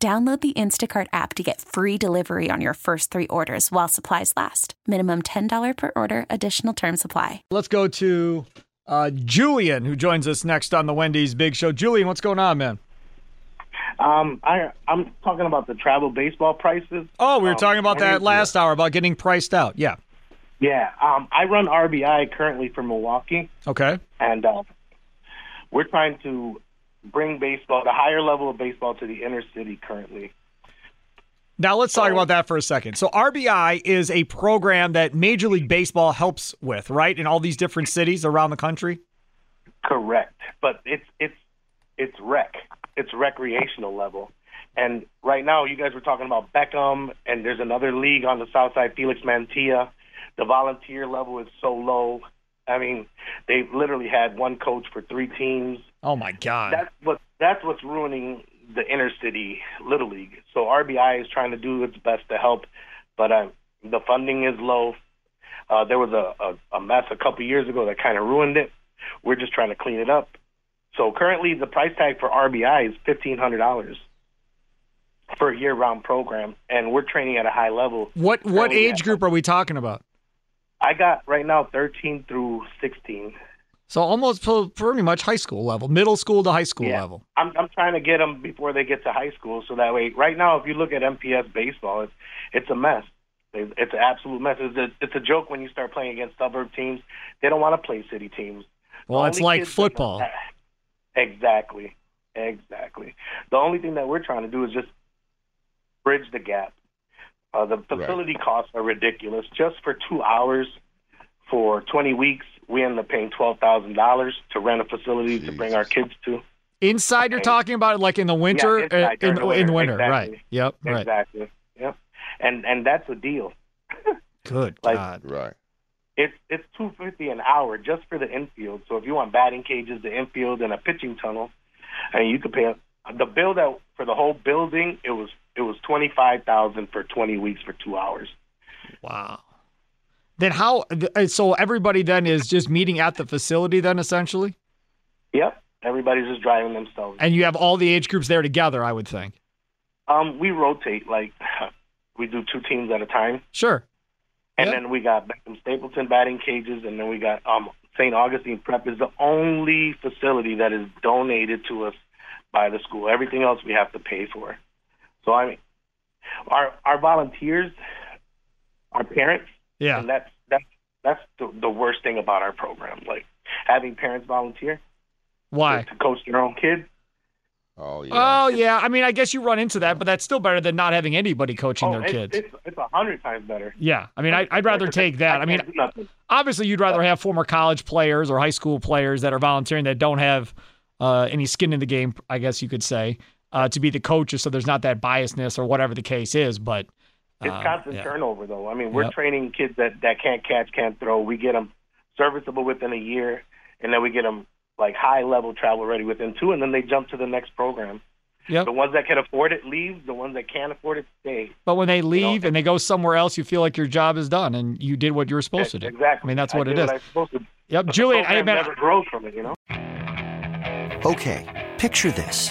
Download the Instacart app to get free delivery on your first three orders while supplies last. Minimum $10 per order, additional term supply. Let's go to uh, Julian, who joins us next on the Wendy's Big Show. Julian, what's going on, man? Um, I I'm talking about the travel baseball prices. Oh, we were Um, talking about that and- last hour about getting priced out. Yeah. Yeah, um, I run RBI currently for Milwaukee, Okay. and uh, we're trying to bring baseball, the higher level of baseball, to the inner city currently. Now let's talk about that for a second. So RBI is a program that Major League Baseball helps with, right? In all these different cities around the country. Correct, but it's it's it's rec, it's recreational level. And right now, you guys were talking about Beckum, and there's another league on the south side, Felix Mantilla. The volunteer level is so low. I mean, they've literally had one coach for three teams. Oh my God. That's what that's what's ruining the inner city little league. So RBI is trying to do its best to help, but uh, the funding is low. Uh, there was a, a, a mess a couple years ago that kind of ruined it. We're just trying to clean it up. So currently, the price tag for RBI is fifteen hundred dollars for a year-round program, and we're training at a high level. what what age group are we talking about? I got right now thirteen through sixteen. So almost pretty much high school level, middle school to high school Yeah. level. I'm I'm trying to get them before they get to high school, so that way. Right now, if you look at MPS baseball, it's it's a mess. It's an absolute mess. It's a, it's a joke when you start playing against suburb teams. They don't want to play city teams. Well, it's like that- football. Exactly, exactly. The only thing that we're trying to do is just bridge the gap. Uh, the facility costs are ridiculous. Just for two hours, for 20 weeks, we end up paying twelve thousand dollars to rent a facility to bring our kids to. Inside, you're Okay. talking about like in the winter, Yeah, inside, uh, in, during the in the winter, winter, right? Yep, right. Exactly. Yep. And and that's a deal. Good Like- God. Right. It's it's two fifty an hour just for the infield. So if you want batting cages, the infield, and a pitching tunnel, and you could pay the bill that for the whole building. It was it was twenty five thousand for twenty weeks for two hours. Wow. Then how? So everybody then is just meeting at the facility then essentially, Yep. Everybody's just driving themselves. and you have all the age groups there together. I would think. Um, we rotate like we do two teams at a time, Sure. and Yeah. then we got Beckum Stapleton batting cages, and then we got um St. Augustine Prep is the only facility that is donated to us by the school. Everything else we have to pay for. So I mean, our our volunteers, our parents, Yeah. and that's that's that's the, the worst thing about our program. Like having parents volunteer Why? to coach their own kids. Oh yeah. Oh yeah. I mean, I guess you run into that, but that's still better than not having anybody coaching Oh, their it's, kids. it's it's a hundred times better. yeah. I mean, I, I'd rather take that. I mean, can't do nothing. obviously, you'd rather have former college players or high school players that are volunteering that don't have uh, any skin in the game. I guess you could say uh, to be the coaches, so there's not that biasness or whatever the case is. But It's uh, constant yeah. turnover, though. I mean, we're Yep. training kids that that can't catch, can't throw. We get them serviceable within a year, and then we get them like high level travel ready within two, and then they jump to the next program. Yep. The ones that can afford it leave. The ones that can't afford it stay. But when they leave and they go somewhere else, you feel like your job is done and you did what you were supposed to do. Exactly. I mean, that's I what did it is. I was supposed to. Yep, But Julian. I program mean, never grows from it, you know. Okay, picture this.